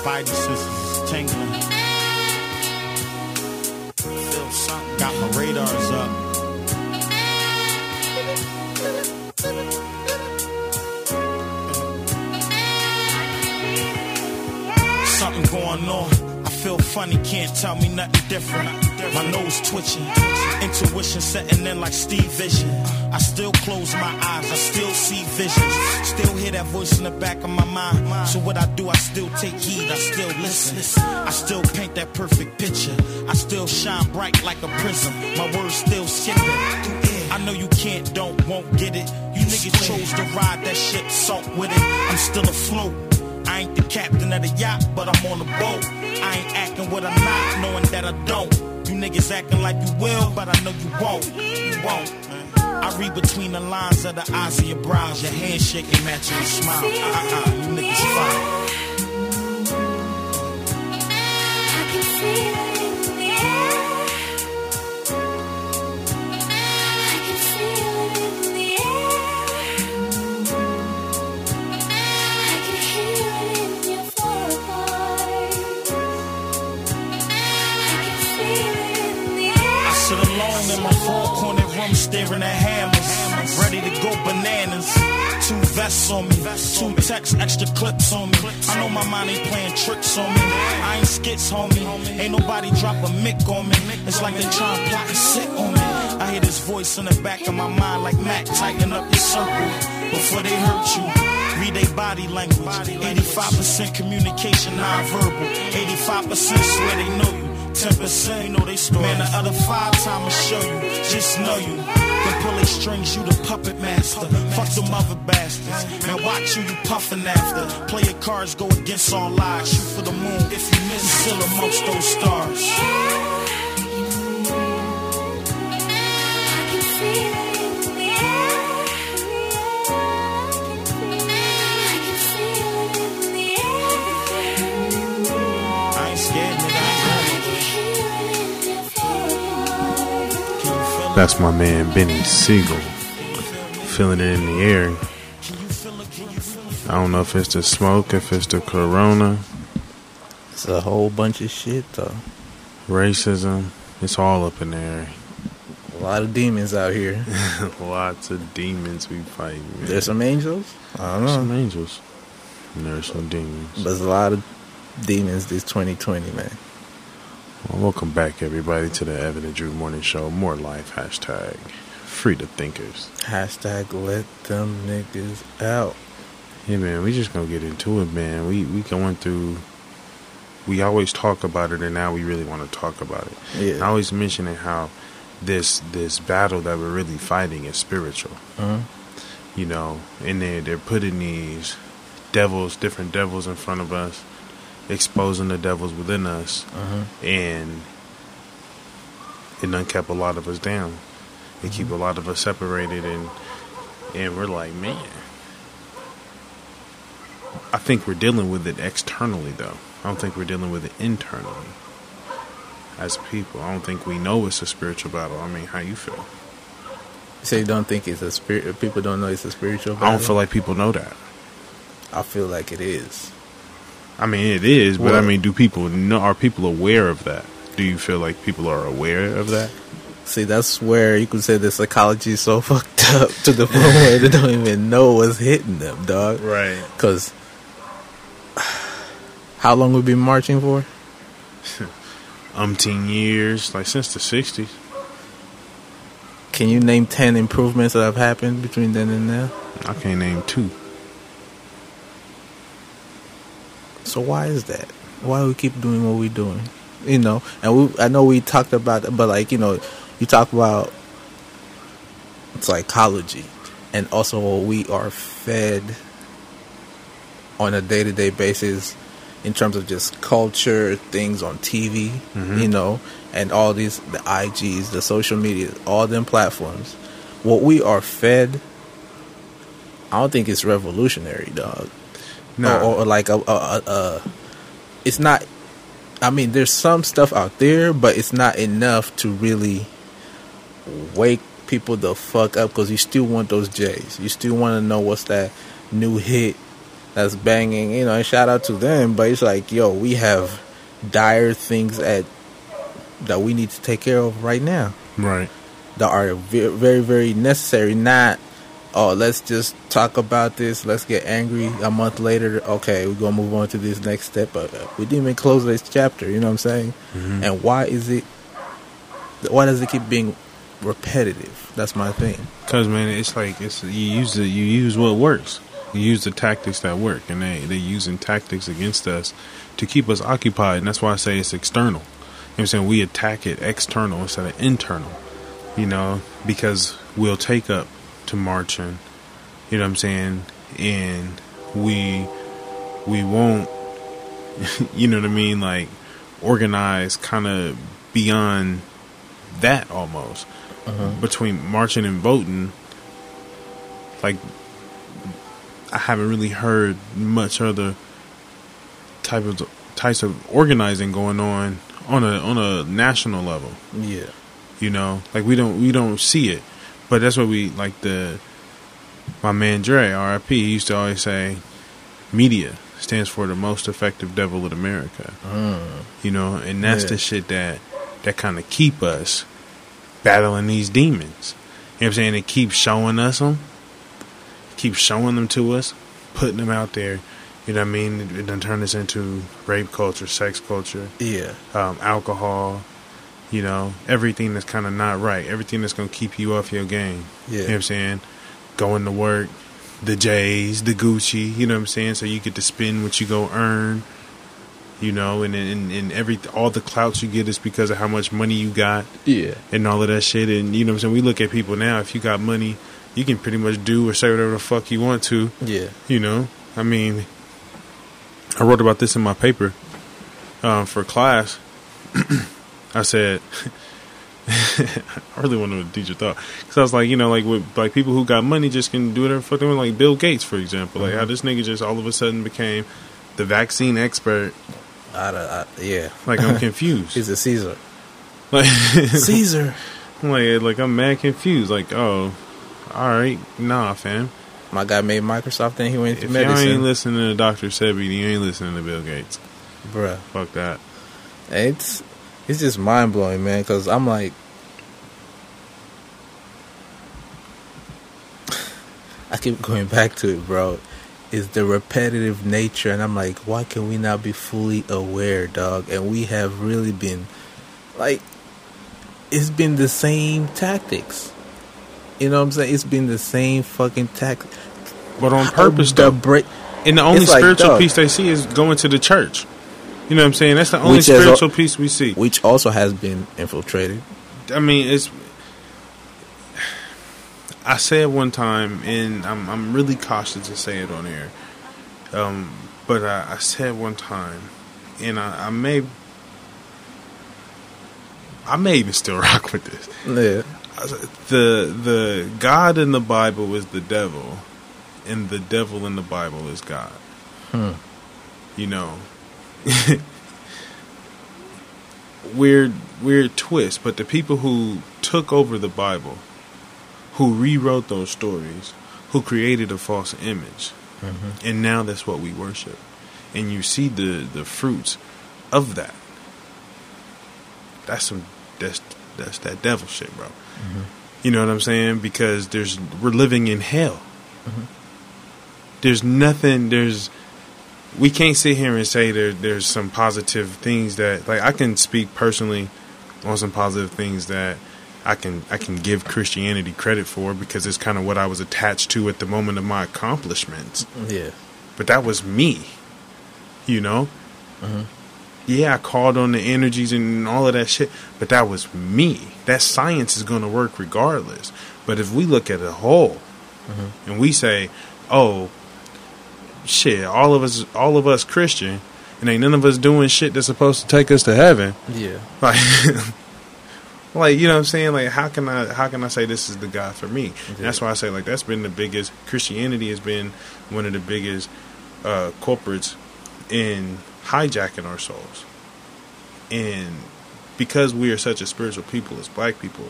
spidey senses tingling. Funny, can't tell me nothing different. My nose twitching, intuition setting in like Steve Vision. I still close my eyes, I still see visions. Still hear that voice in the back of my mind. So what I do, I still take heed, I still listen. I still paint that perfect picture. I still shine bright like a prism. My words still skipping. I know you can't, don't, won't get it. You niggas chose to ride that shit, salt with it. I'm still afloat. I ain't the captain of the yacht, but I'm on the boat. I ain't acting what I'm not, knowing that I don't. You niggas acting like you will, but I know you won't. You won't. I read between the lines of the eyes of your brows. Your handshake ain't matching your smile. Uh-uh, you niggas fine. I can feel it staring at hammers, ready to go bananas. Two vests on me, two text, extra clips on me. I know my mind ain't playing tricks on me. I ain't skits, homie. Ain't nobody drop a mic on me. It's like they trying to plot and sit on me. I hear this voice in the back of my mind like Mac, tighten up your circle before they hurt you. Read they body language. 85% communication, non-verbal. 85% swear they know you. 10% you know they story. Man, the other five time will show you. Just know you. Can pull they strings, you the puppet master. Fuck them other bastards. Man, watch who you puffin' after. Play your cards, go against all odds. Shoot for the moon. If you miss, you still amongst those stars. That's my man Beanie Sigel. Feeling it in the air. Can you feel it? Can you feel it? I don't know if it's the smoke, if it's the corona, It's a whole bunch of shit though. racism. It's all up in the air. A lot of demons out here. Lots of demons we fight. Man. There's some angels. I don't There's know. some angels. And there's some demons. But there's a lot of demons this 2020, man. Well, welcome back, everybody, to the Evan and Drew Morning Show. More life. Hashtag free the thinkers. Hashtag let them niggas out. Yeah, man, we just gonna get into it, man. We we going through. We always talk about it, and now we really want to talk about it. Yeah. I always mentioning how this this battle that we're really fighting is spiritual. Uh-huh. You know, and they they're putting these devils, different devils, in front of us, exposing the devils within us, Uh-huh. and it done kept a lot of us down. It keep a lot of us separated, and and we're like, man. I think we're dealing with it externally, though. I don't think we're dealing with it internally as people. I don't think we know it's a spiritual battle. I mean, how you feel? So you don't think it's a spirit? People don't know it's a spiritual. I don't feel like people know that. I feel like it is. I mean, it is, but I mean, do people know? Are people aware of that? Do you feel like people are aware of that? See, that's where you can say the psychology is so fucked up to the point where they don't even know what's hitting them, dog. Right. Because how long we been marching for? Umpteen years, like since the '60s. Can you name ten improvements that have happened between then and now? I can't name two. So why is that? Why do we keep doing what we're doing? You know, and we I know we talked about, but like you know, you talk about psychology, and also what we are fed on a day to day basis in terms of just culture, things on TV, mm-hmm. you know, and all these the IGs, the social media, all them platforms. What we are fed, I don't think it's revolutionary, dog No, or, or like a, a, a, a it's not i mean there's some stuff out there but it's not enough to really wake people the fuck up because you still want those j's you still want to know what's that new hit that's banging, you know, and shout out to them. But it's like, yo, we have dire things at that we need to take care of right now Right. that are ve- very, very necessary. Not, oh, let's just talk about this. Let's get angry a month later. Okay, we're gonna move on to this next step. But uh, we didn't even close this chapter. You know what I'm saying? And why is it? Why does it keep being repetitive? That's my thing. Cause man, it's like it's you use the you use what works. You use the tactics that work, and they they using tactics against us to keep us occupied. And that's why I say it's external. You know what I'm saying? We attack it external instead of internal. You know, because we'll take up to marching. You know what I'm saying? And we we won't. you know what I mean? Like organize kind of beyond that almost uh-huh. between marching and voting, like I haven't really heard much other type of types of organizing going on on a on a national level. Yeah. You know, like we don't we don't see it, but that's what we like. The my man Dre, R.I.P. He used to always say, "Media stands for the most effective devil in America." You know, and that's Yeah. the shit that that kind of keep us battling these demons. You know what I'm saying? It keeps showing us them, keeps showing them to us, putting them out there. You know what I mean? It, it done turned us into rape culture, sex culture Yeah. um, alcohol, you know, everything that's kind of not right, everything that's going to keep you off your game. Yeah. You know what I'm saying? Going to work, the J's, the Gucci, you know what I'm saying? So you get to spend what you go earn, you know, and, and, and every, all the clouts you get is because of how much money you got Yeah. and all of that shit. And, you know what I'm saying? We look at people now, if you got money, you can pretty much do or say whatever the fuck you want to. Yeah. You know, I mean, I wrote about this in my paper um, for class. I said, I really want to the teacher thought because I was like, you know, like with like people who got money just can do whatever fuck they want. Like Bill Gates, for example, like how mm-hmm. this nigga just all of a sudden became the vaccine expert. I, I, yeah. Like I'm confused. He's a Caesar. like, Caesar. like, like I'm mad confused. Like, oh, all right, nah, fam. My guy made Microsoft, then he went into If y'all ain't listening to Dr. Sebi, you ain't listening to Bill Gates. Bruh. Fuck that. It's it's just mind blowing, man. Because I'm like, I keep going back to it, bro. Is the repetitive nature, and I'm like, why can we not be fully aware, dog? And we have really been, like, it's been the same tactics. You know what I'm saying? It's been the same fucking tactics. But on purpose, the though. break. And the only like, spiritual dog. piece they see is going to the church. You know what I'm saying? That's the only Which spiritual piece we see. which also has been infiltrated. I mean, it's. I said one time, and I'm I'm really cautious to say it on air. Um, but I, I said one time, and I, I may, I may even still rock with this. Yeah. The the God in the Bible is the devil, and the devil in the Bible is God. Hmm. You know, weird weird twist. But the people who took over the Bible, who rewrote those stories, who created a false image, mm-hmm. and now that's what we worship, and you see the the fruits of that. That's some that's that's that devil shit, bro. Mm-hmm. You know what I'm saying? Because there's we're living in hell. Mm-hmm. There's nothing. There's we can't sit here and say there there's some positive things that like I can speak personally on some positive things that I can I can give Christianity credit for because it's kind of what I was attached to at the moment of my accomplishments. Mm-hmm. Yeah. But that was me, you know. Mm-hmm. Yeah, I called on the energies and all of that shit, but that was me. That science is going to work regardless. But if we look at a whole mm-hmm. and we say, "Oh, shit, all of us, all of us Christian, and ain't none of us doing shit that's supposed to take us to heaven," Yeah. like, like you know what I'm saying? Like, how can I, how can I say this is the God for me? That's why I say like that's been the biggest. Christianity has been one of the biggest uh, culprits in hijacking our souls, and because we are such a spiritual people as Black people,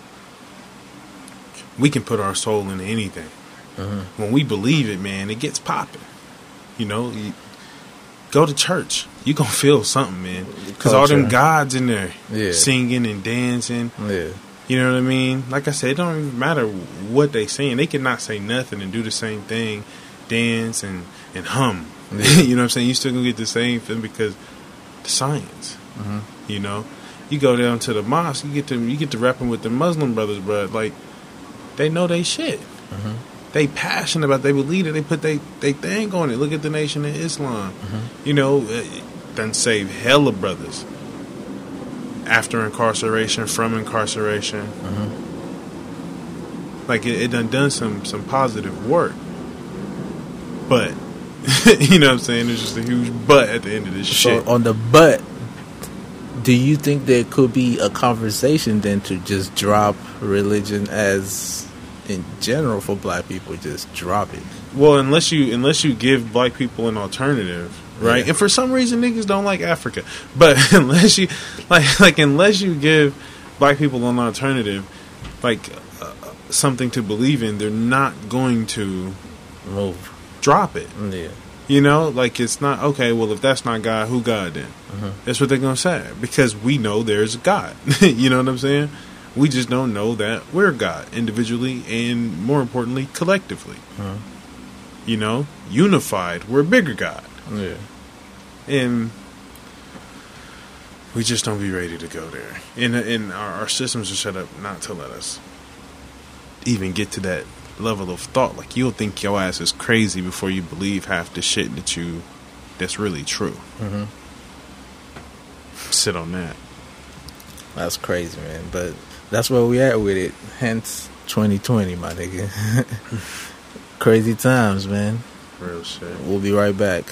we can put our soul into anything. When we believe it, man, it gets popping. You know, you, go to church. You gonna feel something, man. Because all them gods in there, Yeah. singing and dancing. Yeah. You know what I mean? Like I said, it don't even matter what they saying. They cannot say nothing and do the same thing, dance and and hum. you know what I'm saying? You still gonna get the same thing because the science. Mm-hmm. You know, you go down to the mosque, you get to you get to rapping with the Muslim brothers, bro. Like they know they shit. Mm-hmm. They passionate about. It. They believe it. They put they they thing on it. Look at the Nation of Islam. Mm-hmm. You know, it done save hella brothers after incarceration, from incarceration. Mm-hmm. Like it, it done done some some positive work, but you know what I'm saying. There's just a huge but at the end of this shit. So on the butt, do you think there could be a conversation then to just drop religion as in general for black people? Just drop it. Well, unless you unless you give black people an alternative, right? Yeah. And for some reason, niggas don't like Africa. But unless you like like unless you give black people an alternative, like uh, something to believe in, they're not going to Move. drop it. Yeah. You know, like it's not okay. Well, if that's not God, who God then? That's what they're gonna say because we know there's God. you know what I'm saying? We just don't know that we're God individually and more importantly, collectively. You know, unified, we're a bigger God, Yeah. and we just don't be ready to go there. And and our, our systems are set up not to let us even get to that level of thought. Like you'll think your ass is crazy before you believe half the shit that you that's really true. Mhm. Sit on that. That's crazy, man. But that's where we at with it. Hence 2020, my nigga. crazy times, man. Real shit. We'll be right back.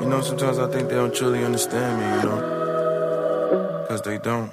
You know, sometimes I think they don't truly understand me, you know? Because they don't.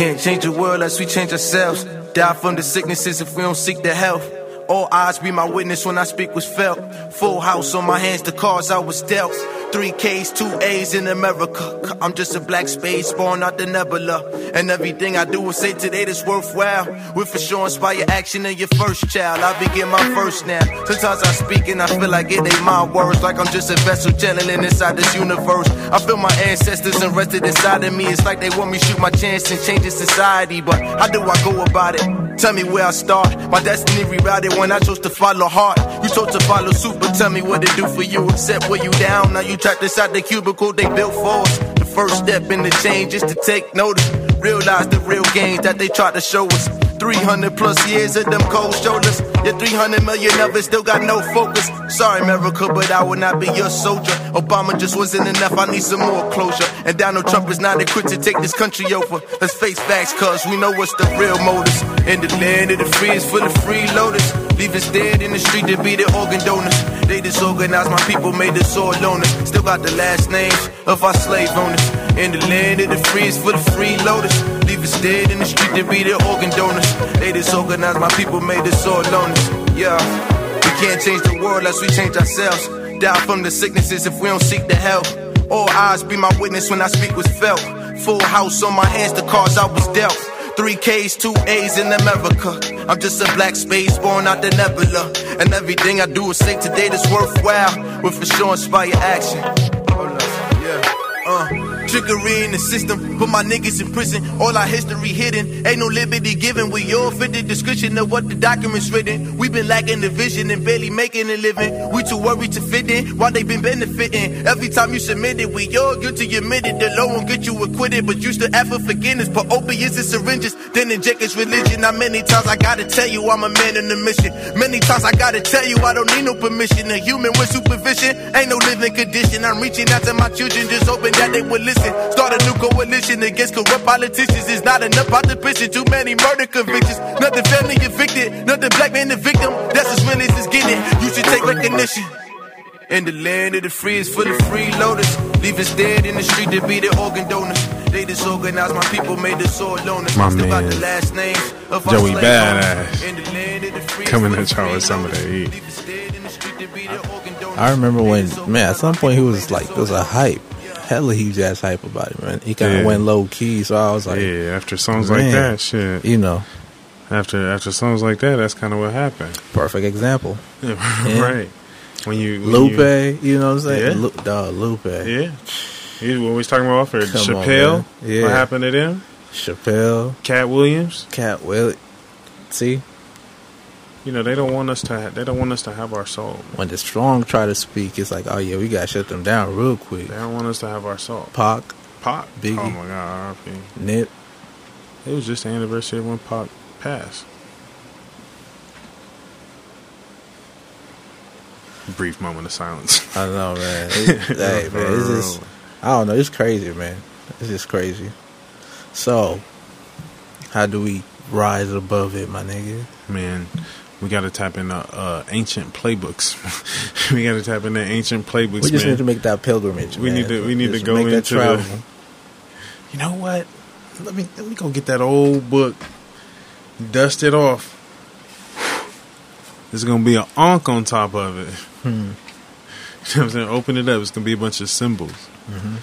Can't change the world unless we change ourselves. Die from the sicknesses if we don't seek the health. All eyes be my witness when I speak was felt. Full house on my hands, the cards I was dealt. Three K's, two A's in America. I'm just a black space born out the nebula. And everything I do is say today that's worthwhile. Will for sure inspire action in your first child. I begin my first now. Sometimes I speak and I feel like it ain't my words. Like I'm just a vessel channeling inside this universe. I feel my ancestors invested inside of me. It's like they want me shoot my chance and change the society. But how do I go about it? Tell me where I start. My destiny rerouted when I chose to follow heart. You chose to follow suit, but tell me what it do for you. Except where you down. Now you trapped inside the cubicle they built for us. The first step in the change is to take notice. Realize the real gains that they tried to show us. 300 plus years of them cold shoulders. Yeah, 300 million of it still got no focus. Sorry, America, but I will not be your soldier. Obama just wasn't enough, I need some more closure. And Donald Trump is not equipped to take this country over. Let's face facts, cuz we know what's the real motives. In the land of the free is full of freeloaders. Leave us dead in the street to be the organ donors. They disorganized my people, made us all loners. Still got the last names of our slave owners. In the land of the free is full of freeloaders. Leave us dead in the street to be the organ donors. They disorganized my people, made us all loners. Yeah, we can't change the world unless we change ourselves. Die from the sicknesses if we don't seek the help. All eyes be my witness when I speak was felt. Full house on my hands, the cards I was dealt. Three K's, two A's in America. I'm just a black space born out the nebula. And everything I do is say today that's worthwhile. Will for sure inspire action. Hold up, yeah. Uh, trickery in the system, put my niggas in prison. All our history hidden, ain't no liberty given. We all fit the description of what the documents written. we been lacking the vision and barely making a living. We too worried to fit in while they been benefiting. Every time you submit it, we all guilty admitted. The law won't get you acquitted, but you still for forgiveness. Put opiates and syringes, then inject his religion. Now many times I gotta tell you I'm a man in a mission. Many times I gotta tell you I don't need no permission. A human with supervision ain't no living condition. I'm reaching out to my children, just hoping that they will listen. Start a new coalition against corrupt politicians. It's not enough out the prison. Too many murder convictions. Nothing family evicted. Nothing black man the victim. That's as real as it's getting. You should take recognition. In the land of the free is full of freeloaders. Leave us dead in the street to be the organ donors. They disorganized my people, made us all loners. My Still got man, the last names of Joey slave Badass. In the land of the free Coming full at y'all with some of that heat. Leave us dead in the street to be the organ donors. I remember when man at some point he was like there was a hype, hella huge ass hype about it, man. He kind of Yeah. went low key, so I was like, yeah, after songs like that, shit. you know, After after songs like that, that's kind of what happened. perfect example. right. When you when Lupe, you, know what I'm saying? Yeah. Lu- dog, Lupe, yeah. You, what we was talking about on, Chappelle? man. Yeah. What happened to them? Chappelle, Katt Williams. Cat Willie. See, You know they don't want us to. Ha- they don't want us to have our soul. when the strong try to speak, it's like, oh yeah, we gotta shut them down real quick. They don't want us to have our soul. Pac, Pop. Biggie. Oh my God. RIP. Nip, It was just the anniversary of when Pop passed. Brief moment of silence. I know, man. Hey, man, it's just, I don't know. It's crazy, man. It's just crazy. So, how do we rise above it, my nigga? Man, we got to tap into uh, ancient playbooks. we got to tap into ancient playbooks, We just man. need to make that pilgrimage. We man. need to- we need to go into the- you know what? Let me let me go get that old book, dust it off. There's gonna be an ankh on top of it. Hmm. You know what I'm saying? Open it up. It's gonna be a bunch of symbols. Mm-hmm.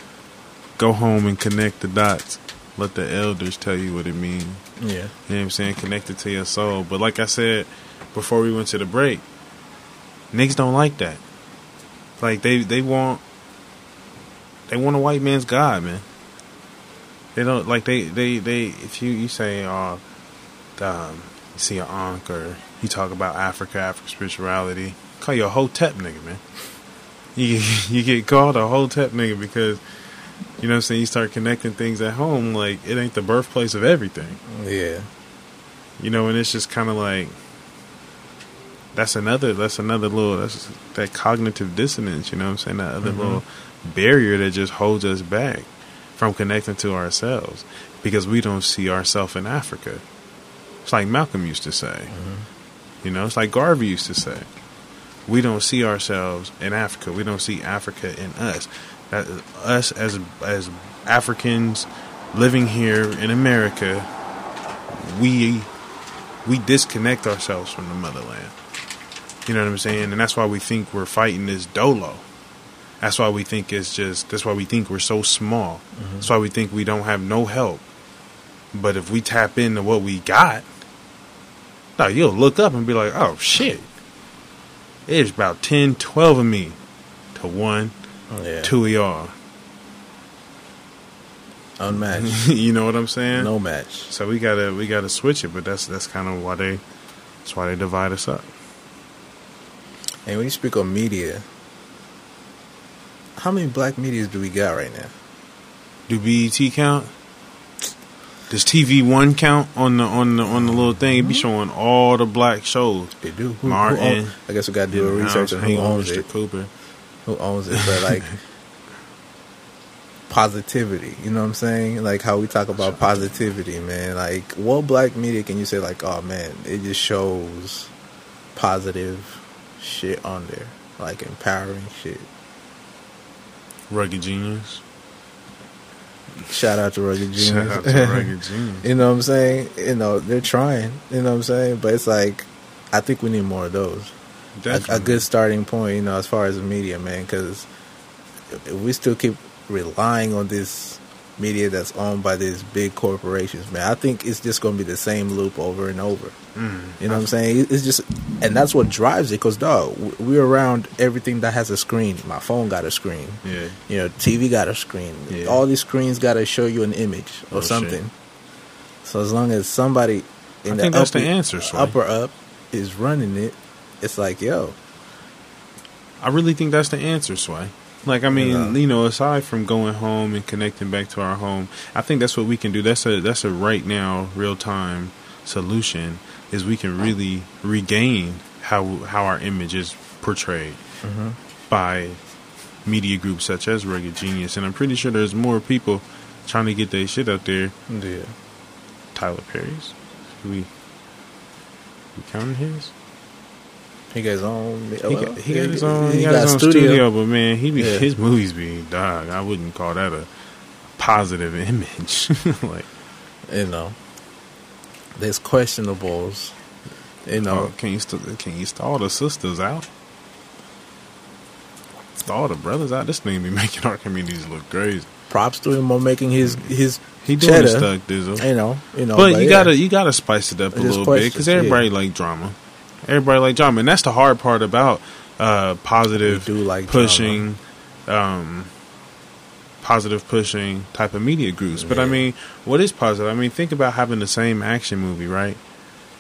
Go home and connect the dots. Let the elders tell you what it means. Yeah. You know what I'm saying? Connect it to your soul. But like I said before we went to the break, niggas don't like that. Like they they want they want a white man's God, man. They don't like they they they if you you say uh um you see an ankh or you talk about Africa, African spirituality, call you a hotep nigga, man. You you get called a hotep nigga because you know what I'm saying, you start connecting things at home like it ain't the birthplace of everything. Yeah. You know, and it's just kind of like that's another that's another little that's that cognitive dissonance. You know what I'm saying? That other mm-hmm. little barrier that just holds us back from connecting to ourselves because we don't see ourselves in Africa. It's like Malcolm used to say. Mm-hmm. You know, it's like Garvey used to say. We don't see ourselves in Africa. We don't see Africa in us. That us as as Africans living here in America, we we disconnect ourselves from the motherland. You know what I'm saying? And that's why we think we're fighting this dolo. That's why we think it's just that's why we think we're so small. Mm-hmm. That's why we think we don't have no help. But if we tap into what we got, now you'll look up and be like, "Oh shit. it's about 10, 12 of me to one, oh, Yeah. two of y'all." Unmatched. you know what I'm saying? no match. So we gotta we gotta switch it, but that's that's kind of why they that's why they divide us up. And when you speak on media, how many black medias do we got right now? Do BET count? Does TV One count on the on the on the little thing? It be mm-hmm. showing all the black shows. They do. Who, Martin. Who I guess we got to do a research on who owns Mr. it. Cooper. Who owns it? But like positivity, you know what I'm saying? Like how we talk about positivity, man. Like what black media can you say? Like, oh man, it just shows positive shit on there, like empowering shit. Rugged Genius. Shout out to Rugged Genius. Shout out to Rugged Genius. You know what I'm saying? You know, they're trying. You know what I'm saying? But it's like, I think we need more of those. A, a good starting point, you know, as far as the media, man, because if we still keep relying on this media that's owned by these big corporations, man, I think it's just going to be the same loop over and over. Mm. You know what I'm saying? It's just, and that's what drives it, because, dog, we're around everything that has a screen. My phone got a screen. Yeah. You know, TV got a screen. Yeah. All these screens got to show you an image or Oh, shit. something. So as long as somebody in I the think that's upper, the answer, Sway. upper up is running it, it's like, yo, I really think that's the answer, Sway. Like I mean, Yeah. you know, aside from going home and connecting back to our home, I think that's what we can do. That's a that's a right now, real time solution. Is we can really regain how how our image is portrayed Mm-hmm. by media groups such as Rugged Genius, and I'm pretty sure there's more people trying to get their shit out there. yeah. Tyler Perry's, we we counting his. He got his own. He got, he got his own. He, got, his own studio. but man, he be Yeah. his movies be dog. I wouldn't call that a positive image. like, You know, there's questionables. You know, oh, can you st- can you stall the sisters out? all the brothers out. This thing be making our communities look crazy. Props to him on making his his He doing cheddar. his stuff, Dizzle. You know, you know. but you yeah. gotta you gotta spice it up a Just little bit it, because yeah. everybody like drama. Everybody like John. and that's the hard part about uh, positive do like pushing, um, positive pushing type of media groups. But I mean, what is positive? I mean, think about having the same action movie, right?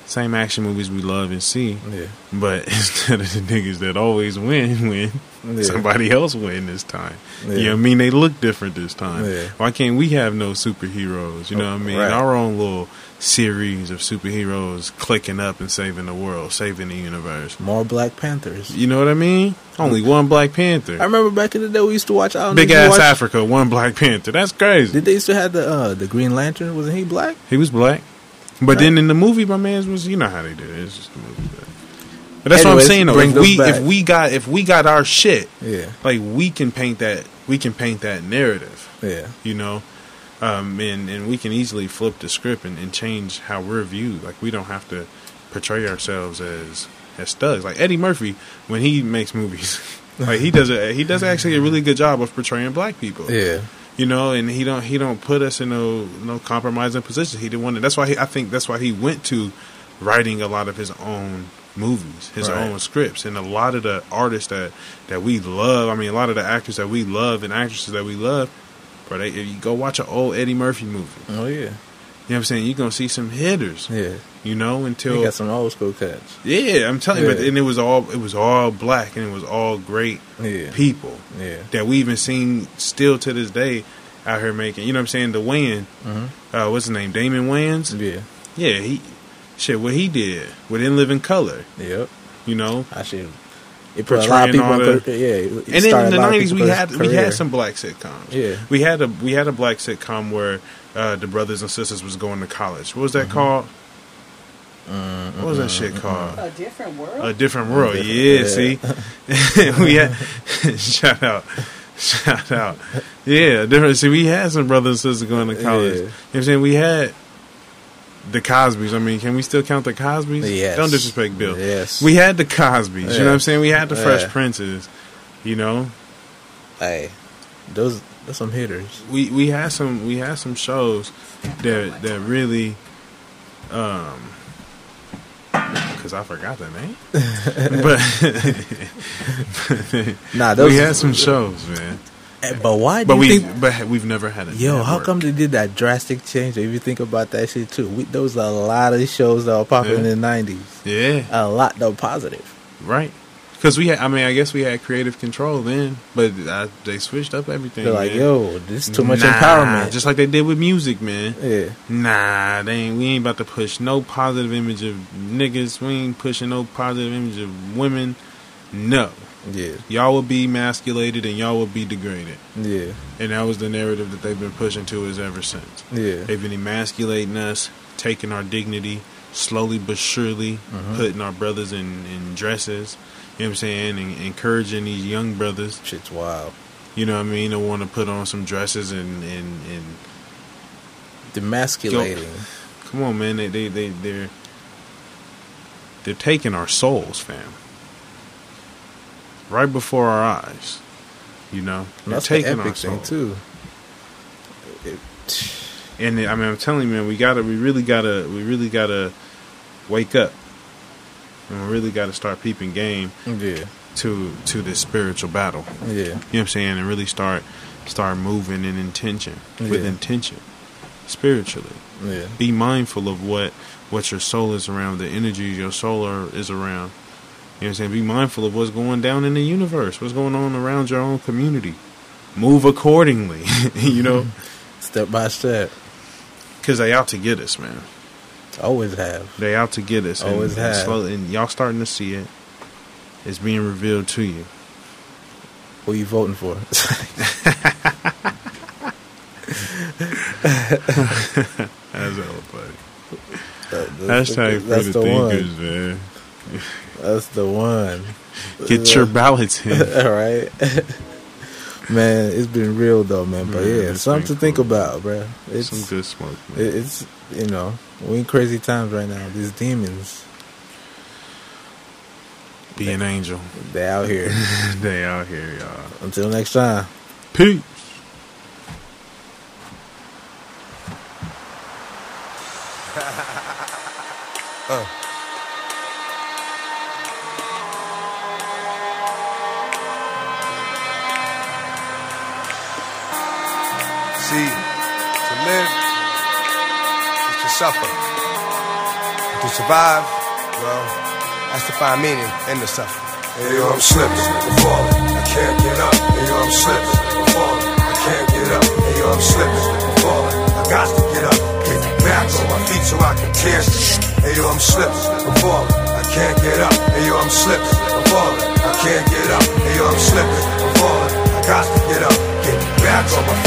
Same action movies we love and see, Yeah. but instead of the niggas that always win, win, Yeah. somebody else win this time. Yeah. You know what I mean? They look different this time. Yeah. Why can't we have no superheroes? You know what I mean? Right. Our own little series of superheroes clicking up and saving the world, saving the universe. More Black Panthers. You know what I mean? Only one Black Panther. I remember back in the day we used to watch. Don't Big ass watched- Africa, one Black Panther. That's crazy. Did they used to have the uh, the Green Lantern? Wasn't he black? He was black. But Right. then in the movie, my man was you know how they do it. It's just a movie. But, but that's what I'm saying though. If we back. if we got if we got our shit, Yeah, like we can paint that we can paint that narrative. yeah, you know um, and and we can easily flip the script and, and change how we're viewed like we don't have to portray ourselves as as thugs like eddie murphy when he makes movies like he does a he does actually a really good job of portraying black people yeah. You know and he don't he don't put us in no no compromising position. He didn't want to that's why he, i think that's why he went to writing a lot of his own movies his Right. own scripts. And a lot of the artists that that we love i mean a lot of the actors that we love and actresses that we love bro they, if you go watch an old eddie murphy movie Oh yeah, you know what i'm saying? You're gonna see some hitters. Yeah. You know until got some old school cats. yeah i'm telling you but Yeah. and it was all it was all black and it was all great Yeah, people yeah, that we even seen still to this day out here making. You know what I'm saying? The Wayne, Mhm. uh, what's his name? Damon Wayans. yeah. Yeah, he shit. What he did with In Living Color. Yep. You know, I should. It put a lot of people. the- cur- yeah, and then in the a lot of '90s we had we had some black sitcoms. Yeah. we had a we had a black sitcom where uh, the brothers and sisters was going to college. What was Mm-hmm. that called? what was that shit called? A different world. A different world. different- yeah, yeah. see, we had shout out, shout out. Yeah, different. See, we had some brothers and sisters going to college. Yeah. You know what I'm saying? We had the Cosbys. I mean, can we still count the Cosbys? Yes. Don't disrespect Bill. Yes. We had the Cosbys. You know what I'm saying? We had the Fresh Yeah. Princes. You know, Hey, those those some hitters. we we had some we had some shows that that really um because I forgot the name, but Nah, those we had some shows, man. Eh, But why do But we think? but we've never had a Yo, how come they did that drastic change? If you think about that shit too, we, there was a lot of shows that were popular Yeah. in the '90s. Yeah, A lot though positive. right. Because we had, I mean, I guess we had creative control then, but uh, they switched up everything. They're like, man. yo, this is too much Nah, empowerment. just like they did with music, man. yeah, Nah, they ain't, we ain't about to push no positive image of niggas. We ain't pushing no positive image of women. No, yeah, y'all will be emasculated and y'all will be degraded, yeah, and that was the narrative that they've been pushing to us ever since. yeah. They've been emasculating us, taking our dignity, slowly but surely Mm-hmm. putting our brothers in, in dresses. You know what I'm saying? And encouraging these young brothers, Shit's wild. you know what I mean, to want to put on some dresses and, and, and Demasculating. come on, man. They, they, they, they're, they're taking our souls, fam. Right before our eyes. You know? They're That's the taking our epic thing too. And I mean, I'm telling you, man, we gotta, we really gotta, we really gotta wake up, and we really gotta start peeping game Yeah, to to this spiritual battle. yeah, You know what I'm saying? And really start start moving in intention with Yeah. intention, spiritually. yeah, Be mindful of what what your soul is around, the energy your soul are, is around. You know what I'm saying? Be mindful of what's going down in the universe, what's going on around your own community. Move accordingly, you know, step by step. because they out to get us, man. Always have. They out to get us. Always and, and, have. and y'all starting to see it. It's being revealed to you. Who you voting for? That's hella funny. That- that's, Hashtag for the the one. thinkers, man. That's the one. Get your ballots in. All right. man, it's been real though, man. But Man, yeah, it's something to been think cool. about, bro. It's Some good smoke, man. it- it's you know we in crazy times right now. These demons. Be an angel. They out here. they out here, y'all. Until next time. Peace. See, uh. Suffer. And to survive, well, that's to find meaning in the suffering. Hey yo, I'm slipping, I'm falling, I can't get up. Hey yo, I'm slipping, I'm falling, I can't get up. Hey yo, I'm slipping, I'm falling, I got to get up. Get back on my feet so I can tear. Hey yo, I'm slipping, I'm falling, I can't get up. Hey yo, I'm slipping, I'm falling, I can't get up. Hey yo, I'm slipping, I'm falling, I got to get up. Get back on my feet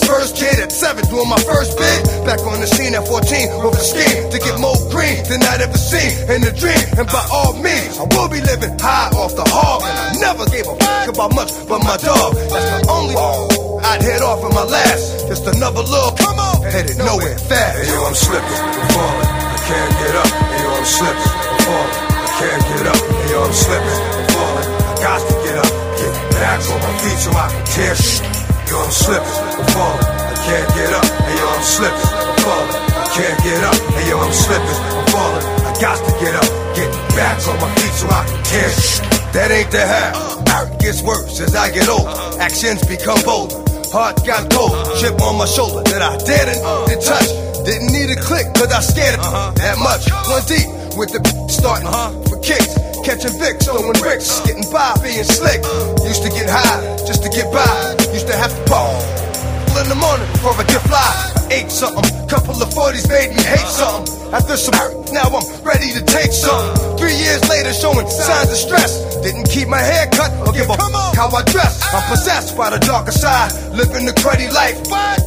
first kid at seven, doing my first bid. Back on the scene at 14 with a scheme to get more green than I'd ever seen in a dream. And by all means, I will be living high off the hog. And I never gave a fuck about much but my dog. That's the only I'd head off in my last. Just another little come on, headed nowhere fast. Hey yo, I'm slipping, I'm falling, I can't get up. Hey yo, I'm slipping, I'm falling, I can't get up. Hey yo, I'm slipping, I'm falling, I got to get up. Get back on my feet so I can tear shit. Yo, I'm slipping, I'm falling, I can't get up. Hey yo, I'm slipping, I'm falling, I can't get up. Hey yo, I'm slipping, I'm falling, I got to get up. Get back on my feet so I can tear. That ain't the half. Art gets worse as I get older. Actions become bolder. Heart got cold. Chip on my shoulder that I didn't to touch. Didn't need a click, cause I scared it that much. One deep with the starting for kicks. Catching Vicks, throwing bricks, getting by, being slick. Used to get high just to get by. To have to ball in the morning before I get fly. I ate something, couple of 40s made me hate something. After some hurt, now I'm ready to take something. Three years later, showing signs of stress. Didn't keep my hair cut or give a how I dress. I'm possessed by the darker side, living the cruddy life.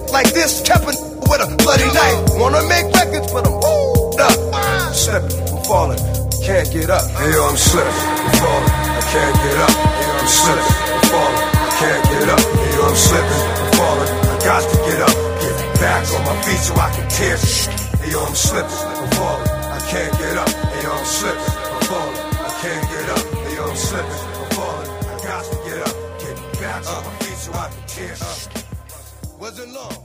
Like this, kept it with a bloody knife. Wanna make records, but I'm up. Slipping, I'm falling, can't get up. Hey yo, I'm slipping, I'm falling, I can't get up. Hey yo, I'm slipping, I'm falling, I can't get up. I'm slipping, I'm falling, I got to get up. Get back on my feet so I can tear. Hey yo, I'm slipping, I'm falling, I can't get up. Hey yo, I'm slipping, I'm falling, I can't get up. Hey yo, I'm slipping, I'm falling, I got to get up. Get back on my feet so I can tear. Wasn't long